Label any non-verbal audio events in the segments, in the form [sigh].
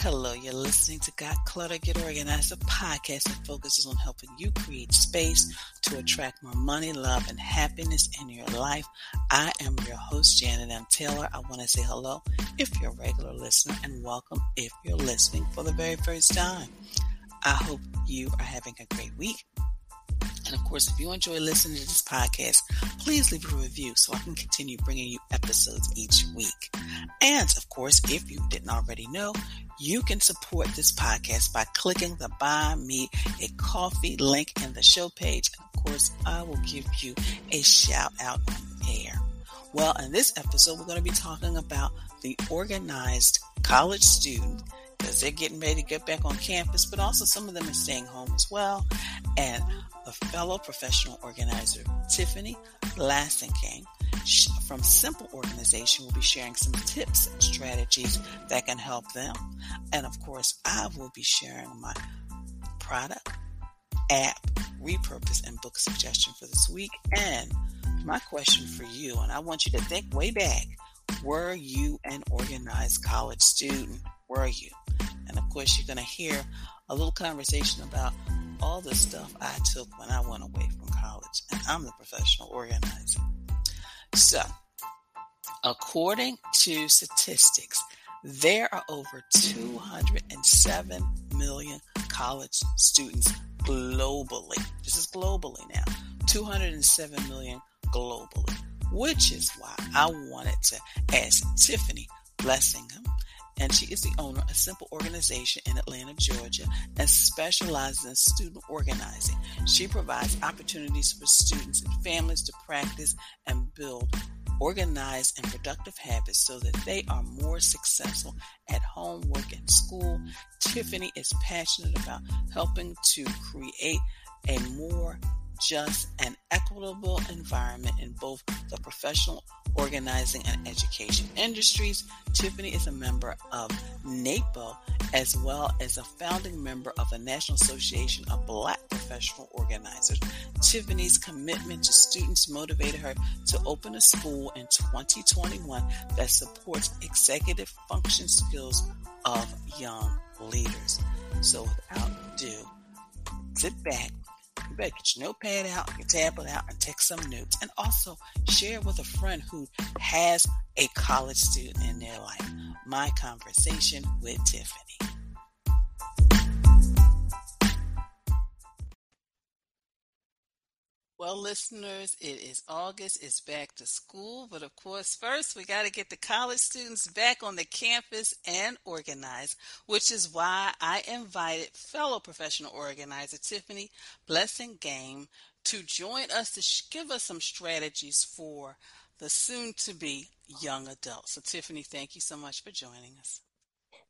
Hello, you're listening to Got Clutter Get Organized, a podcast that focuses on helping you create space to attract more money, love, and happiness in your life. I am your host, Janet M. Taylor. I want to say hello if you're a regular listener and welcome if you're listening for the very first time. I hope you are having a great week. And of course, if you enjoy listening to this podcast, please leave a review so I can continue bringing you episodes each week. And of course, if you didn't already know, you can support this podcast by clicking the Buy Me a Coffee link in the show page. And of course, I will give you a shout out on air. Well, in this episode, we're going to be talking about the organized college student because they're getting ready to get back on campus, but also some of them are staying home as well. And a fellow professional organizer, Tiffany Blassingame, from Simple Organization will be sharing some tips and strategies that can help them. And of course, I will be sharing my product, app, repurpose, and book suggestion for this week. And my question for you, and I want you to think way back were you an organized college student? Were you? And of course, you're going to hear a little conversation about all the stuff I took when I went away from college. And I'm the professional organizer. So, according to statistics, there are over 207 million college students globally. This is globally now. 207 million globally, which is why I wanted to ask Tiffany Blassingame and she is the owner of Simple Organization in Atlanta, Georgia, and specializes in student organizing. She provides opportunities for students and families to practice and build organized and productive habits so that they are more successful at home, work, and school. Tiffany is passionate about helping to create a more just and equitable environment in both the professional organizing and education industries. Tiffany is a member of NAPO as well as a founding member of the National Association of Black Professional Organizers. Tiffany's commitment to students motivated her to open a school in 2021 that supports executive function skills of young leaders. So without ado, sit back, better get your notepad out, your tablet out, and take some notes. And also share with a friend who has a college student in their life. My conversation with Tiffany. Well, listeners, it is August. It's back to school. But of course, first we got to get the college students back on the campus and organized, which is why I invited fellow professional organizer Tiffany Blassingame to join us to sh- give us some strategies for the soon to be young adults. So, Tiffany, thank you so much for joining us.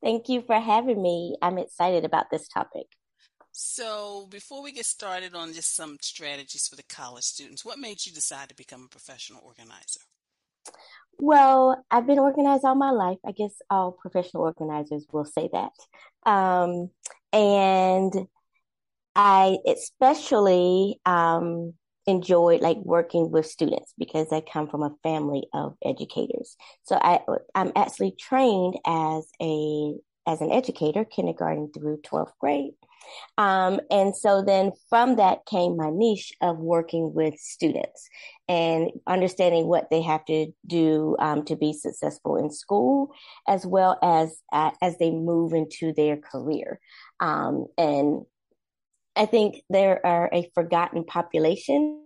Thank you for having me. I'm excited about this topic. So, before we get started on just some strategies for the college students, what made you decide to become a professional organizer? Well, I've been organized all my life. I guess all professional organizers will say that. Um, and I especially um, enjoyed like working with students because I come from a family of educators. So I, I'm actually trained as a as an educator, kindergarten through 12th grade. Um, and so then from that came my niche of working with students and understanding what they have to do um, to be successful in school, as well as uh, as they move into their career. Um, and I think there are a forgotten population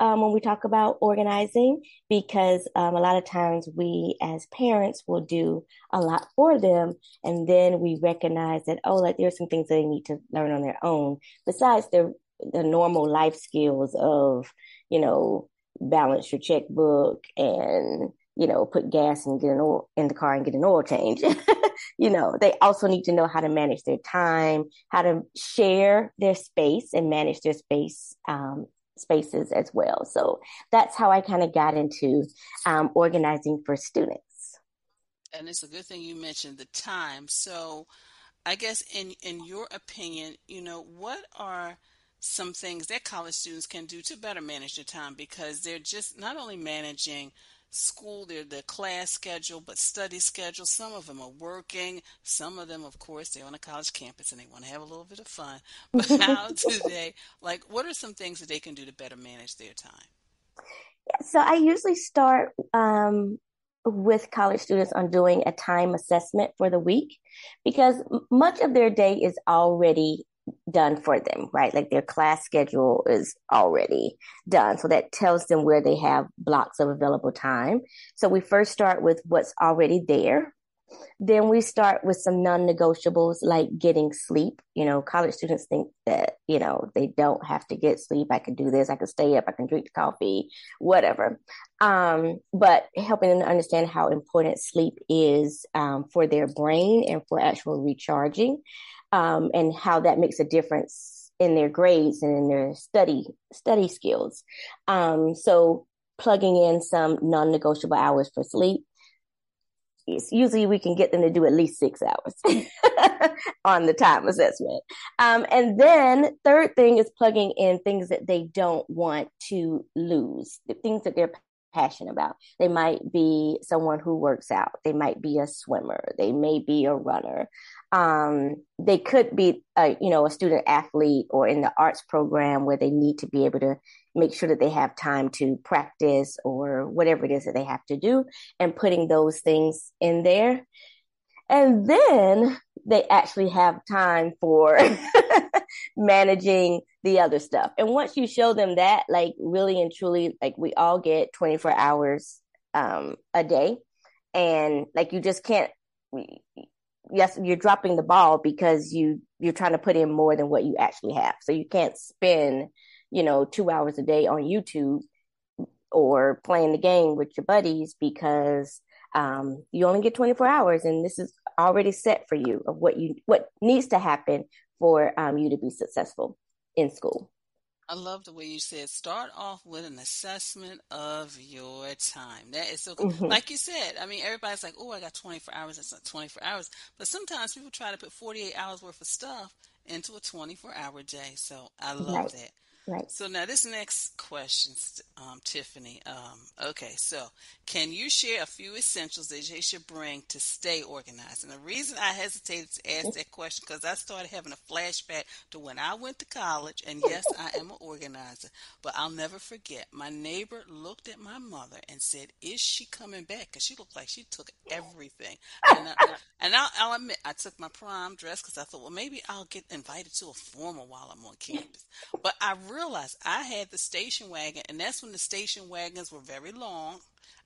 um, when we talk about organizing because um, a lot of times we as parents will do a lot for them and then we recognize that oh like there's some things they need to learn on their own besides the the normal life skills of you know balance your checkbook and you know, put gas and get an oil in the car and get an oil change. [laughs] you know, they also need to know how to manage their time, how to share their space and manage their space um, spaces as well. So that's how I kind of got into um, organizing for students. And it's a good thing you mentioned the time. So I guess in in your opinion, you know, what are some things that college students can do to better manage their time because they're just not only managing school, their their class schedule, but study schedule. Some of them are working. Some of them, of course, they're on a college campus and they want to have a little bit of fun. [laughs] But how do they like? What are some things that they can do to better manage their time? Yeah, So I usually start um, with college students on doing a time assessment for the week because much of their day is already done for them, right? Like their class schedule is already done. So that tells them where they have blocks of available time. So we first start with what's already there. Then we start with some non negotiables like getting sleep. You know, college students think that, you know, they don't have to get sleep. I can do this. I can stay up. I can drink coffee, whatever. Um, but helping them understand how important sleep is um, for their brain and for actual recharging um, and how that makes a difference in their grades and in their study study skills. Um, so plugging in some non-negotiable hours for sleep. Usually we can get them to do at least six hours [laughs] on the time assessment. Um, and then third thing is plugging in things that they don't want to lose, the things that they're passionate about. They might be someone who works out. They might be a swimmer. They may be a runner. Um, they could be, a, you know, a student athlete or in the arts program where they need to be able to make sure that they have time to practice or whatever it is that they have to do and putting those things in there. And then they actually have time for [laughs] managing the other stuff. And once you show them that, like really and truly, like we all get 24 hours um, a day. And like you just can't, yes, you're dropping the ball because you, you're trying to put in more than what you actually have. So you can't spend, you know, two hours a day on YouTube or playing the game with your buddies because um, you only get 24 hours and this is already set for you of what you what needs to happen for um, you to be successful in school I love the way you said start off with an assessment of your time. That is so cool. Mm-hmm. Like you said, I mean, everybody's like, oh, I got 24 hours. That's not 24 hours. But sometimes people try to put 48 hours worth of stuff into a 24 hour day. So I love right. that. Right. So now this next question, um, Tiffany. Um, okay, so can you share a few essentials that they should bring to stay organized? And the reason I hesitated to ask that question because I started having a flashback to when I went to college, and yes, I am an organizer, but I'll never forget. My neighbor looked at my mother and said, "Is she coming back?" Because she looked like she took everything. And, I, and I'll, I'll admit, I took my prom dress because I thought, well, maybe I'll get invited to a formal while I'm on campus. But I really realized I had the station wagon, and that's when the station wagons were very long.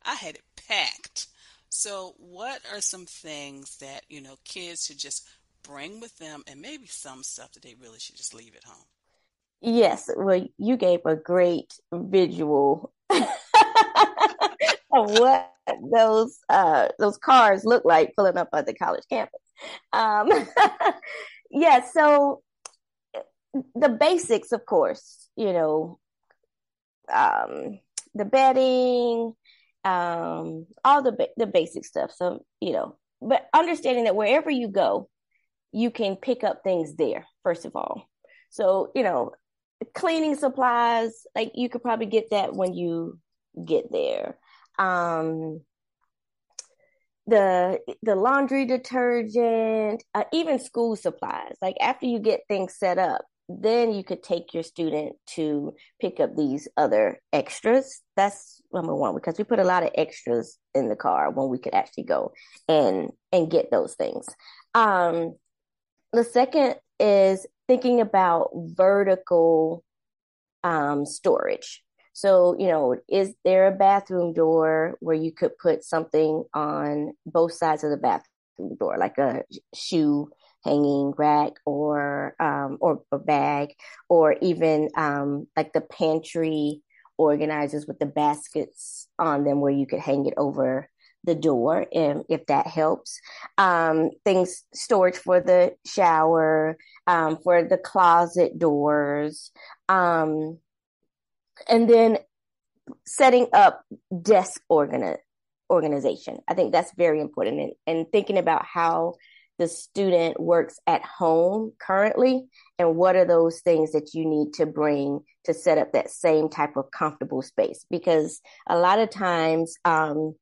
I had it packed. So, what are some things that you know kids should just bring with them, and maybe some stuff that they really should just leave at home? Yes, well, you gave a great visual [laughs] of what those uh, those cars look like pulling up at the college campus. Um, [laughs] yeah, so the basics, of course, you know, um, the bedding, um, all the the basic stuff. So you know, but understanding that wherever you go, you can pick up things there. First of all, so you know, cleaning supplies, like you could probably get that when you get there. Um, the the laundry detergent, uh, even school supplies. Like after you get things set up, then you could take your student to pick up these other extras. That's number one because we put a lot of extras in the car when we could actually go and and get those things. Um, the second is thinking about vertical um, storage. So, you know, is there a bathroom door where you could put something on both sides of the bathroom door, like a shoe hanging rack or um, or a bag, or even um, like the pantry organizers with the baskets on them where you could hang it over the door and if that helps. Um, things storage for the shower um, for the closet doors um, and then setting up desk organi- organization. I think that's very important and, and thinking about how the student works at home currently? And what are those things that you need to bring to set up that same type of comfortable space? Because a lot of times um,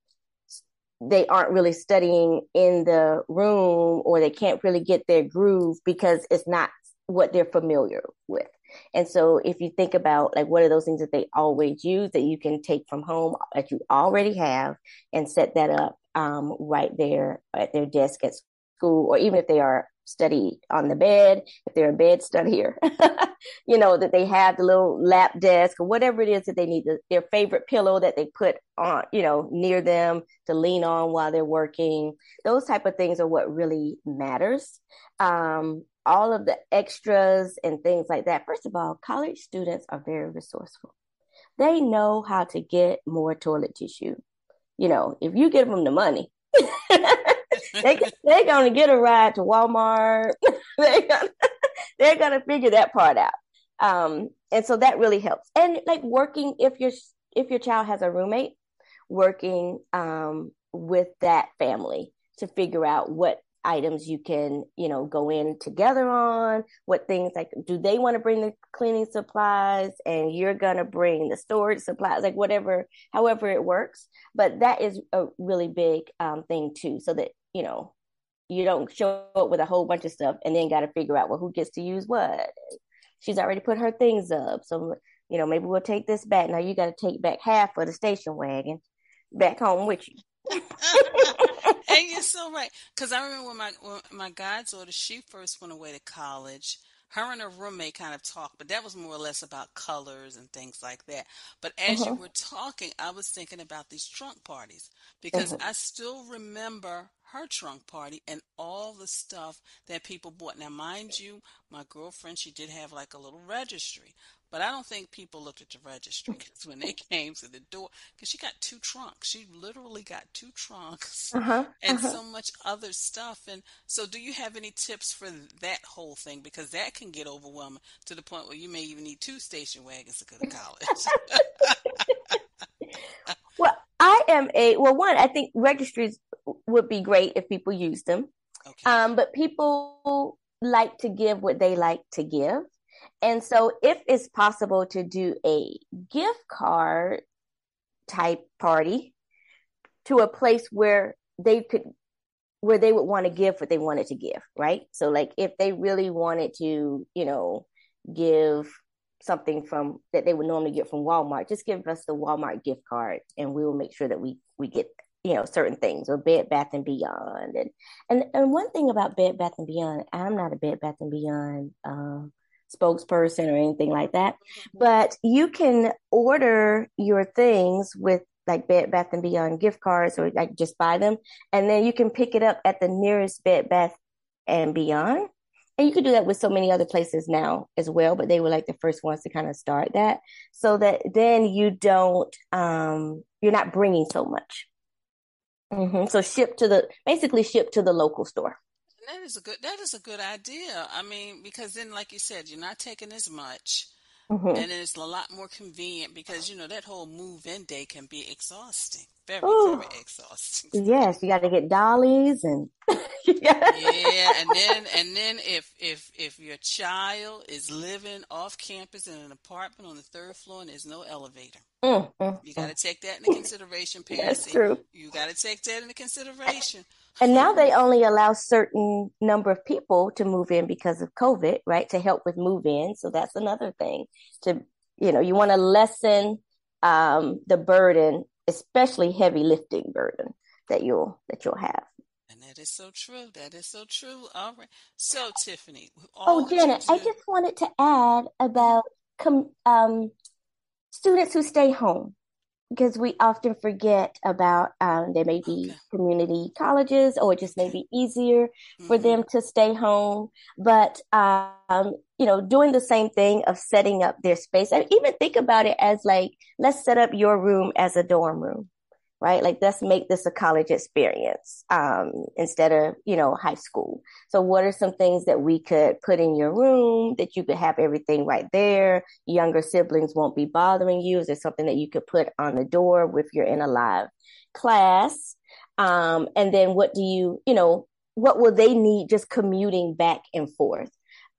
they aren't really studying in the room or they can't really get their groove because it's not what they're familiar with. And so if you think about like what are those things that they always use that you can take from home that you already have and set that up um, right there at their desk at school, or even if they are study on the bed, if they're a bed studier, [laughs] you know, that they have the little lap desk or whatever it is that they need, their favorite pillow that they put on, you know, near them to lean on while they're working. Those type of things are what really matters. Um, all of the extras and things like that. First of all, college students are very resourceful. They know how to get more toilet tissue. You know, if you give them the money, they they're gonna get a ride to Walmart. [laughs] they're gonna they're gonna figure that part out. Um, and so that really helps. And like working if your if your child has a roommate, working um, with that family to figure out what items you can you know go in together on what things like do they want to bring the cleaning supplies and you're going to bring the storage supplies like whatever however it works but that is a really big um, thing too so that you know you don't show up with a whole bunch of stuff and then got to figure out well who gets to use what she's already put her things up so you know maybe we'll take this back now you got to take back half of the station wagon back home with you [laughs] and you're so right. Because I remember when my when my goddaughter she first went away to college. Her and her roommate kind of talked, but that was more or less about colors and things like that. But as you uh-huh. were talking, I was thinking about these trunk parties because uh-huh. I still remember her trunk party and all the stuff that people bought. Now, mind you, my girlfriend, she did have like a little registry, but I don't think people looked at the registry because [laughs] when they came to the door, because she got two trunks. She literally got two trunks uh-huh, [laughs] and uh-huh. so much other stuff. And so, do you have any tips for that whole thing? Because that can get overwhelming to the point where you may even need two station wagons to go to college. [laughs] well, I am a well. One, I think registries would be great if people use them. Okay. Um, but people like to give what they like to give. And so, if it's possible to do a gift card type party to a place where they could, where they would want to give what they wanted to give, right? So, like if they really wanted to, you know, give something from that they would normally get from Walmart, just give us the Walmart gift card, and we will make sure that we we get you know certain things or Bed Bath and Beyond, and and and one thing about Bed Bath and Beyond, I'm not a Bed Bath and Beyond. Um, spokesperson or anything like that. But you can order your things with like Bed Bath and Beyond gift cards or like just buy them and then you can pick it up at the nearest Bed Bath and Beyond. And you could do that with so many other places now as well, but they were like the first ones to kind of start that so that then you don't, um, you're not bringing so much. Mm-hmm. So ship to the, basically ship to the local store that is a good that is a good idea. I mean, because then, like you said, you're not taking as much, mm-hmm. and it's a lot more convenient because you know that whole move-in day can be exhausting, very Ooh. very exhausting. [laughs] Yes, you got to get dollies and [laughs] yeah, and then and then if if if your child is living off campus in an apartment on the third floor and there's no elevator, mm, mm, you got to mm. take that into [laughs] consideration, parents. That's true. You got to take that into consideration. And now they only allow certain number of people to move in because of COVID, right? To help with move in. So that's another thing to, you know, you want to lessen um, the burden, especially heavy lifting burden that you'll that you'll have. And that is so true. That is so true. All right. So Tiffany. Oh, Janet, I just wanted to add about com- um, students who stay home because we often forget about um, there may be okay. community colleges or it just may be easier mm-hmm. for them to stay home but um, you know doing the same thing of setting up their space and even think about it as like let's set up your room as a dorm room right? Like let's make this a college experience um, instead of you know high school. So what are some things that we could put in your room that you could have everything right there? Younger siblings won't be bothering you. Is there something that you could put on the door if you're in a live class? Um, and then what do you you know what will they need just commuting back and forth?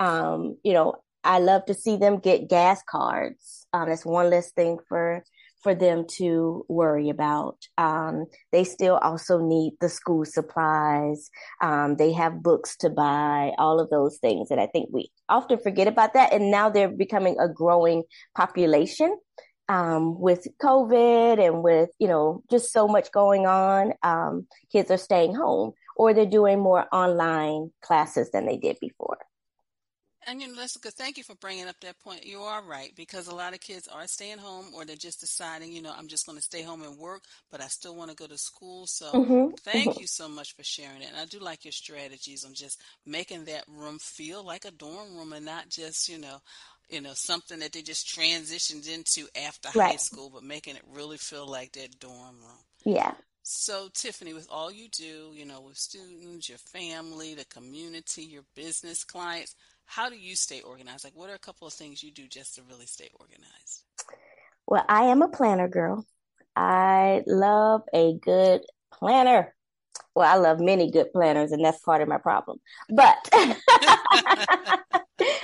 Um, you know, I love to see them get gas cards. Um, that's one less thing for for them to worry about. Um, they still also need the school supplies. Um, they have books to buy, all of those things. And I think we often forget about that. And now they're becoming a growing population. Um, with COVID and with, you know, just so much going on, um, kids are staying home or they're doing more online classes than they did before. And you know, that's good. Thank you for bringing up that point. You are right because a lot of kids are staying home or they're just deciding, you know, I'm just going to stay home and work, but I still want to go to school. So mm-hmm. thank mm-hmm. you so much for sharing it. And I do like your strategies on just making that room feel like a dorm room and not just, you know, you know, something that they just transitioned into after right. high school, but making it really feel like that dorm room. Yeah. So, Tiffany, with all you do, you know, with students, your family, the community, your business clients, how do you stay organized? Like, what are a couple of things you do just to really stay organized? Well, I am a planner girl. I love a good planner. Well, I love many good planners, and that's part of my problem. But, [laughs]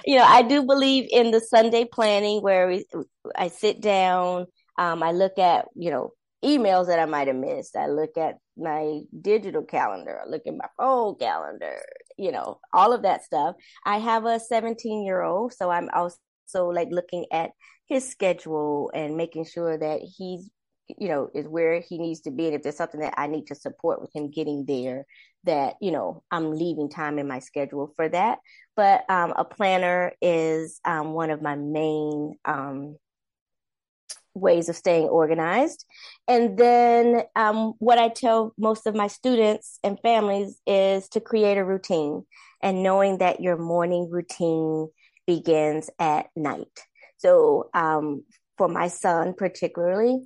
you know, I do believe in the Sunday planning where we, I sit down, um, I look at, you know, emails that I might have missed. I look at my digital calendar, I look at my phone calendar, you know, all of that stuff. I have a 17 year old, so I'm also like looking at his schedule and making sure that he's, you know, is where he needs to be. And if there's something that I need to support with him getting there, that, you know, I'm leaving time in my schedule for that. But um, a planner is um, one of my main um, ways of staying organized. And then um, what I tell most of my students and families is to create a routine and knowing that your morning routine begins at night. So um, for my son particularly,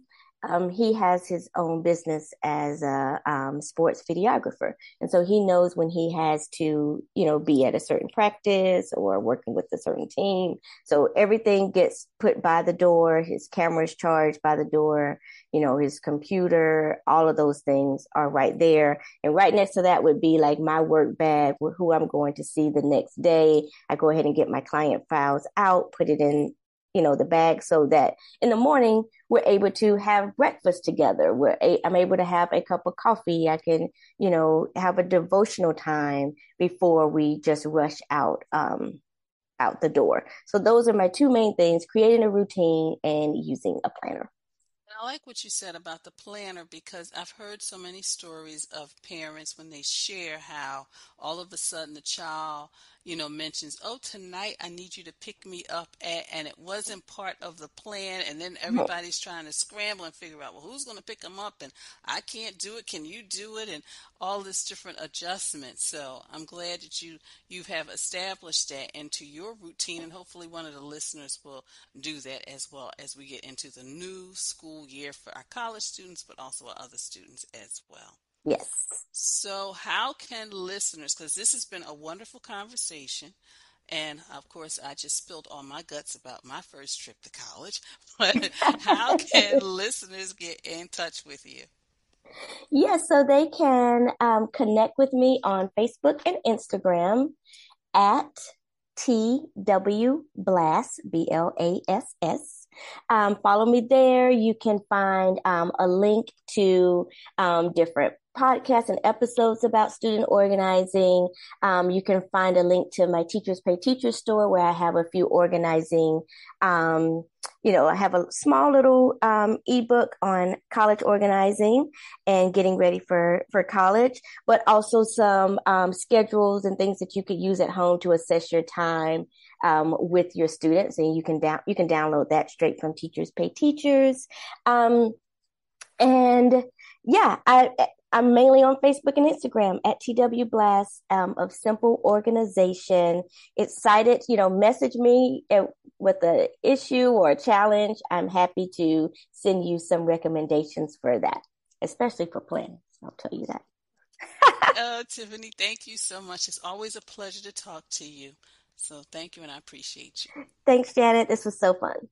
um, he has his own business as a um, sports videographer. And so he knows when he has to, you know, be at a certain practice or working with a certain team. So everything gets put by the door. His camera is charged by the door. You know, his computer, all of those things are right there. And right next to that would be like my work bag who I'm going to see the next day. I go ahead and get my client files out, put it in you know the bag so that in the morning we're able to have breakfast together. We're a, i'm able to have a cup of coffee. I can you know have a devotional time before we just rush out um out the door. So those are my two main things creating a routine and using a planner I like what you said about the planner because I've heard so many stories of parents when they share how all of a sudden the child you know, mentions, oh, tonight I need you to pick me up at, and it wasn't part of the plan. And then everybody's trying to scramble and figure out, well, who's going to pick them up? And I can't do it. Can you do it? And all this different adjustments. So I'm glad that you, you have established that into your routine. And hopefully one of the listeners will do that as well as we get into the new school year for our college students, but also our other students as well. Yes. So, how can listeners, because this has been a wonderful conversation, and of course, I just spilled all my guts about my first trip to college, [laughs] but how can [laughs] listeners get in touch with you? Yes, so they can um, connect with me on Facebook and Instagram at TW Blass, B L A S S. Um, follow me there. You can find um, a link to um, different podcasts and episodes about student organizing. Um, you can find a link to my Teachers Pay Teachers store where I have a few organizing. Um, you know, I have a small little um, ebook on college organizing and getting ready for for college, but also some schedules and things that you could use at home to assess your time um, with your students, and you can down you can download that straight from Teachers Pay Teachers. Um, and yeah, I I'm mainly on Facebook and Instagram at TW Blass um, of Simple Organization. Excited, you know, message me at, with an issue or a challenge. I'm happy to send you some recommendations for that, especially for planning. I'll tell you that. [laughs] uh, Tiffany, thank you so much. It's always a pleasure to talk to you. So thank you, and I appreciate you. Thanks, Janet. This was so fun.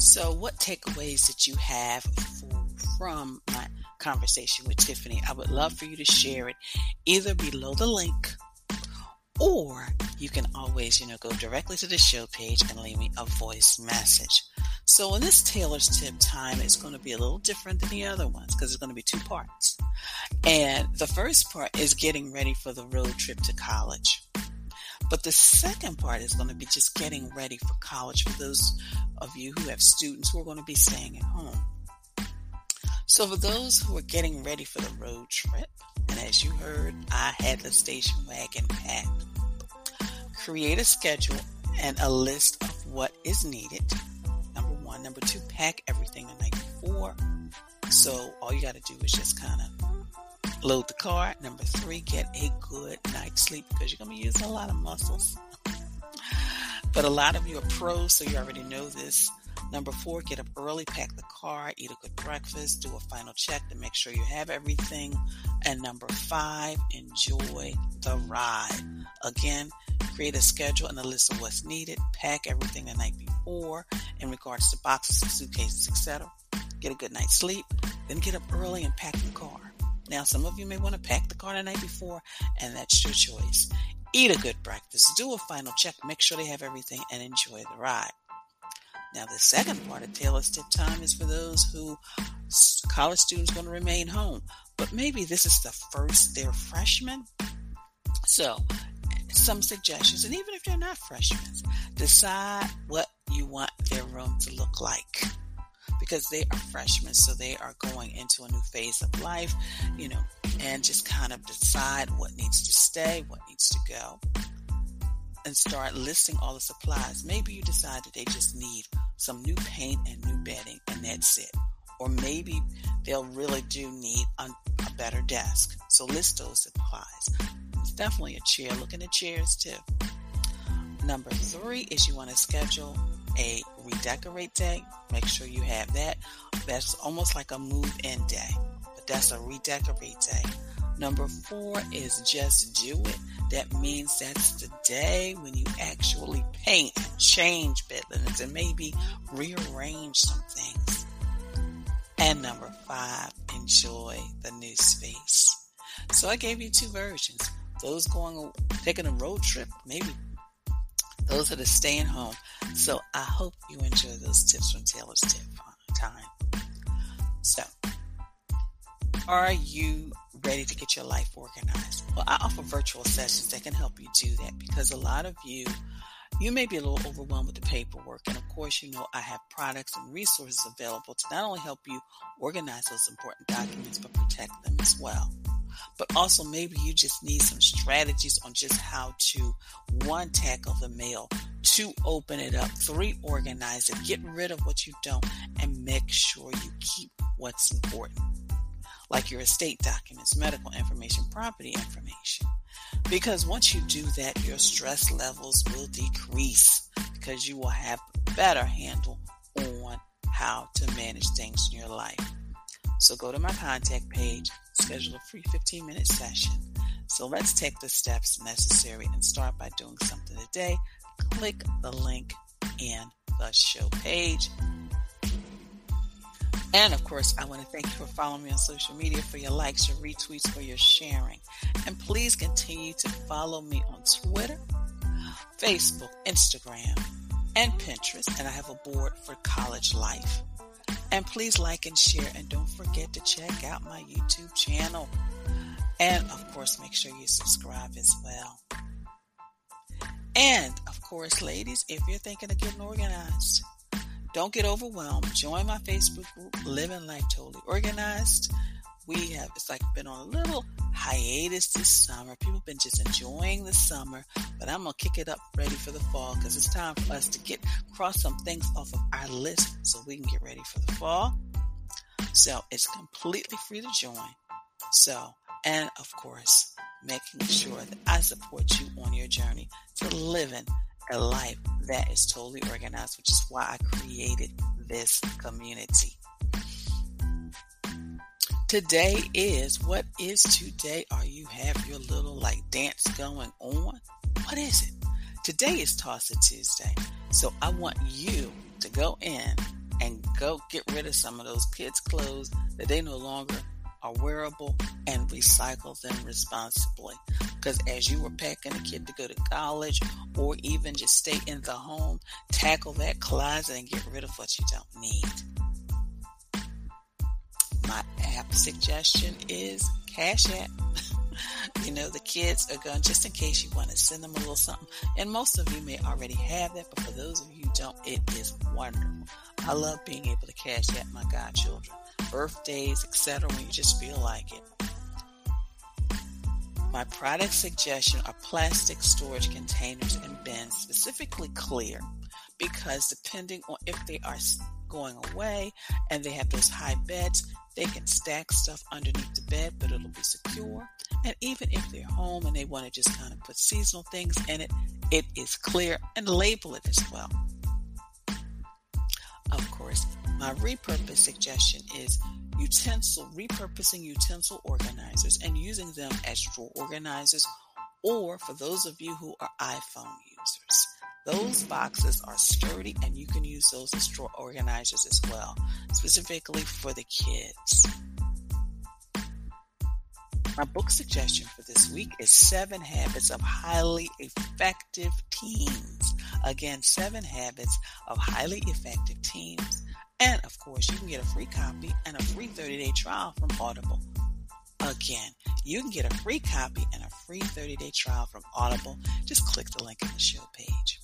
So, what takeaways did you have for, from my conversation with Tiffany? I would love for you to share it either below the link or you can always, you know, go directly to the show page and leave me a voice message. So in this Taylor's tip time, it's going to be a little different than the other ones because it's going to be two parts. And the first part is getting ready for the road trip to college. But the second part is going to be just getting ready for college for those of you who have students who are going to be staying at home. So for those who are getting ready for the road trip, and as you heard, I had the station wagon packed. Create a schedule and a list of what is needed. Number two, pack everything the night before. So all you got to do is just kind of load the car. Number three, get a good night's sleep because you're going to be using a lot of muscles. but a lot of you are pros, so you already know this. Number four, get up early, pack the car, eat a good breakfast, do a final check to make sure you have everything. And number five, enjoy the ride. Again, create a schedule and a list of what's needed, pack everything the night before in regards to boxes, suitcases, etc. Get a good night's sleep, then get up early and pack the car. Now, some of you may want to pack the car the night before, and that's your choice. Eat a good breakfast, do a final check, make sure they have everything, and enjoy the ride. Now, the second part of Taylor's Tip Time is for those who college students going to remain home, but maybe this is the first they're freshmen. So, some suggestions, and even if they're not freshmen, decide what you want their room to look like because they are freshmen, so they are going into a new phase of life, you know, and just kind of decide what needs to stay, what needs to go and start listing all the supplies. Maybe you decide that they just need some new paint and new bedding, and that's it. Or maybe they'll really do need a, a better desk. So list those supplies. It's definitely a chair. Looking at chairs too. Number three is you want to schedule a redecorate day. Make sure you have that. That's almost like a move in day, but that's a redecorate day. Number four is just do it. That means that's the day when you actually paint and change bed linens and maybe rearrange some things. And number five, enjoy the new space. So I gave you two versions. Those going, taking a road trip, maybe those are staying home. So I hope you enjoy those tips from Taylor's Tip Time. So, are you ready to get your life organized? Well, I offer virtual sessions that can help you do that because a lot of you, you may be a little overwhelmed with the paperwork. And of course, you know, I have products and resources available to not only help you organize those important documents, but protect them as well. But also, maybe you just need some strategies on just how to one, tackle the mail, two, open it up, three, organize it, get rid of what you don't, and make sure you keep what's important like your estate documents, medical information, property information. Because once you do that, your stress levels will decrease because you will have better handle on how to manage things in your life. So go to my contact page, schedule a free 15 minute session. So let's take the steps necessary and start by doing something today. Click the link in the show page and of course, I want to thank you for following me on social media, for your likes, your retweets, for your sharing. And please continue to follow me on Twitter, Facebook, Instagram, and Pinterest. And I have a board for college life. And please like and share. And don't forget to check out my YouTube channel. And of course, make sure you subscribe as well. And of course, ladies, if you're thinking of getting organized, don't get overwhelmed. Join my Facebook group, Living Life Totally Organized. We have, it's like been on a little hiatus this summer. People have been just enjoying the summer, but I'm to kick it up ready for the fall because it's time for us to get, cross some things off of our list so we can get ready for the fall. So it's completely free to join. So, and of course, making sure that I support you on your journey to living a life that is totally organized, which is why I created this community. Today is what is today? Are you have your little like dance going on? What is it? Today is Toss It Tuesday. So I want you to go in and go get rid of some of those kids' clothes that they no longer are wearable and recycle them responsibly. Because as you were packing a kid to go to college or even just stay in the home, tackle that closet and get rid of what you don't need. My app suggestion is Cash App. [laughs] you know, the kids are going, just in case you want to send them a little something. And most of you may already have that, but for those of you who don't, it is wonderful. I love being able to cash at my godchildren, birthdays, etc., when you just feel like it. My product suggestion are plastic storage containers and bins, specifically clear, because depending on if they are going away and they have those high beds, they can stack stuff underneath the bed, but it'll be secure. And even if they're home and they want to just kind of put seasonal things in it, it is clear and label it as well. Of course, my repurpose suggestion is utensil, repurposing utensil organizers and using them as drawer organizers, or for those of you who are iPhone users. Those boxes are sturdy and you can use those as drawer organizers as well, specifically for the kids. My book suggestion for this week is Seven Habits of Highly Effective Teens. Again, Seven Habits of Highly Effective Teens. And of course, you can get a free copy and a free 30 day trial from Audible. Again, you can get a free copy and a free 30 day trial from Audible. Just click the link in the show page.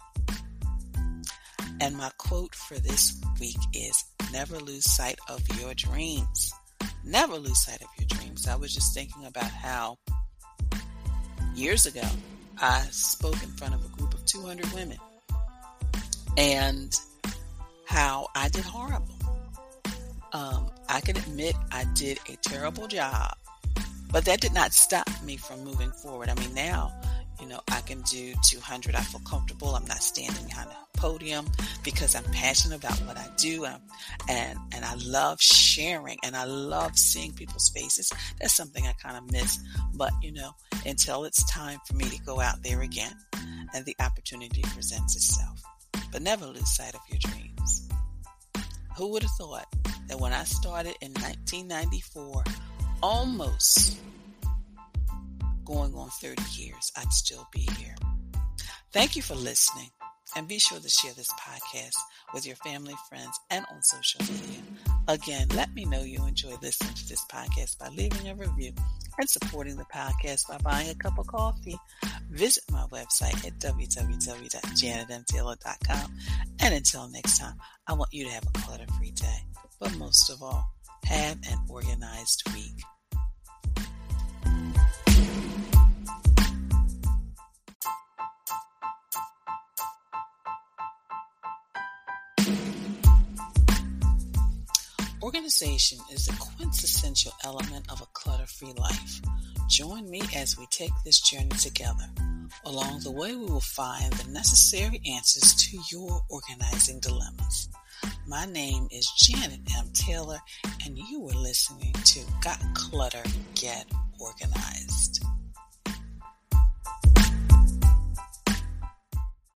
And my quote for this week is Never lose sight of your dreams. Never lose sight of your dreams. I was just thinking about how years ago I spoke in front of a group of 200 women and how I did horrible. Um, I can admit I did a terrible job, but that did not stop me from moving forward. I mean, now you know, I can do 200. I feel comfortable. I'm not standing behind a podium because I'm passionate about what I do. And, and, and I love sharing and I love seeing people's faces. That's something I kind of miss. But, you know, until it's time for me to go out there again and the opportunity presents itself. But never lose sight of your dreams. Who would have thought that when I started in 1994, almost going on 30 years, I'd still be here. Thank you for listening. And be sure to share this podcast with your family, friends, and on social media. Again, let me know you enjoy listening to this podcast by leaving a review and supporting the podcast by buying a cup of coffee. Visit my website at www.janetmtaylor.com. And until next time, I want you to have a clutter free day. But most of all, have an organized week. Organization is the quintessential element of a clutter free life. Join me as we take this journey together. Along the way, we will find the necessary answers to your organizing dilemmas. My name is Janet M. Taylor, and you are listening to Got Clutter, Get Organized.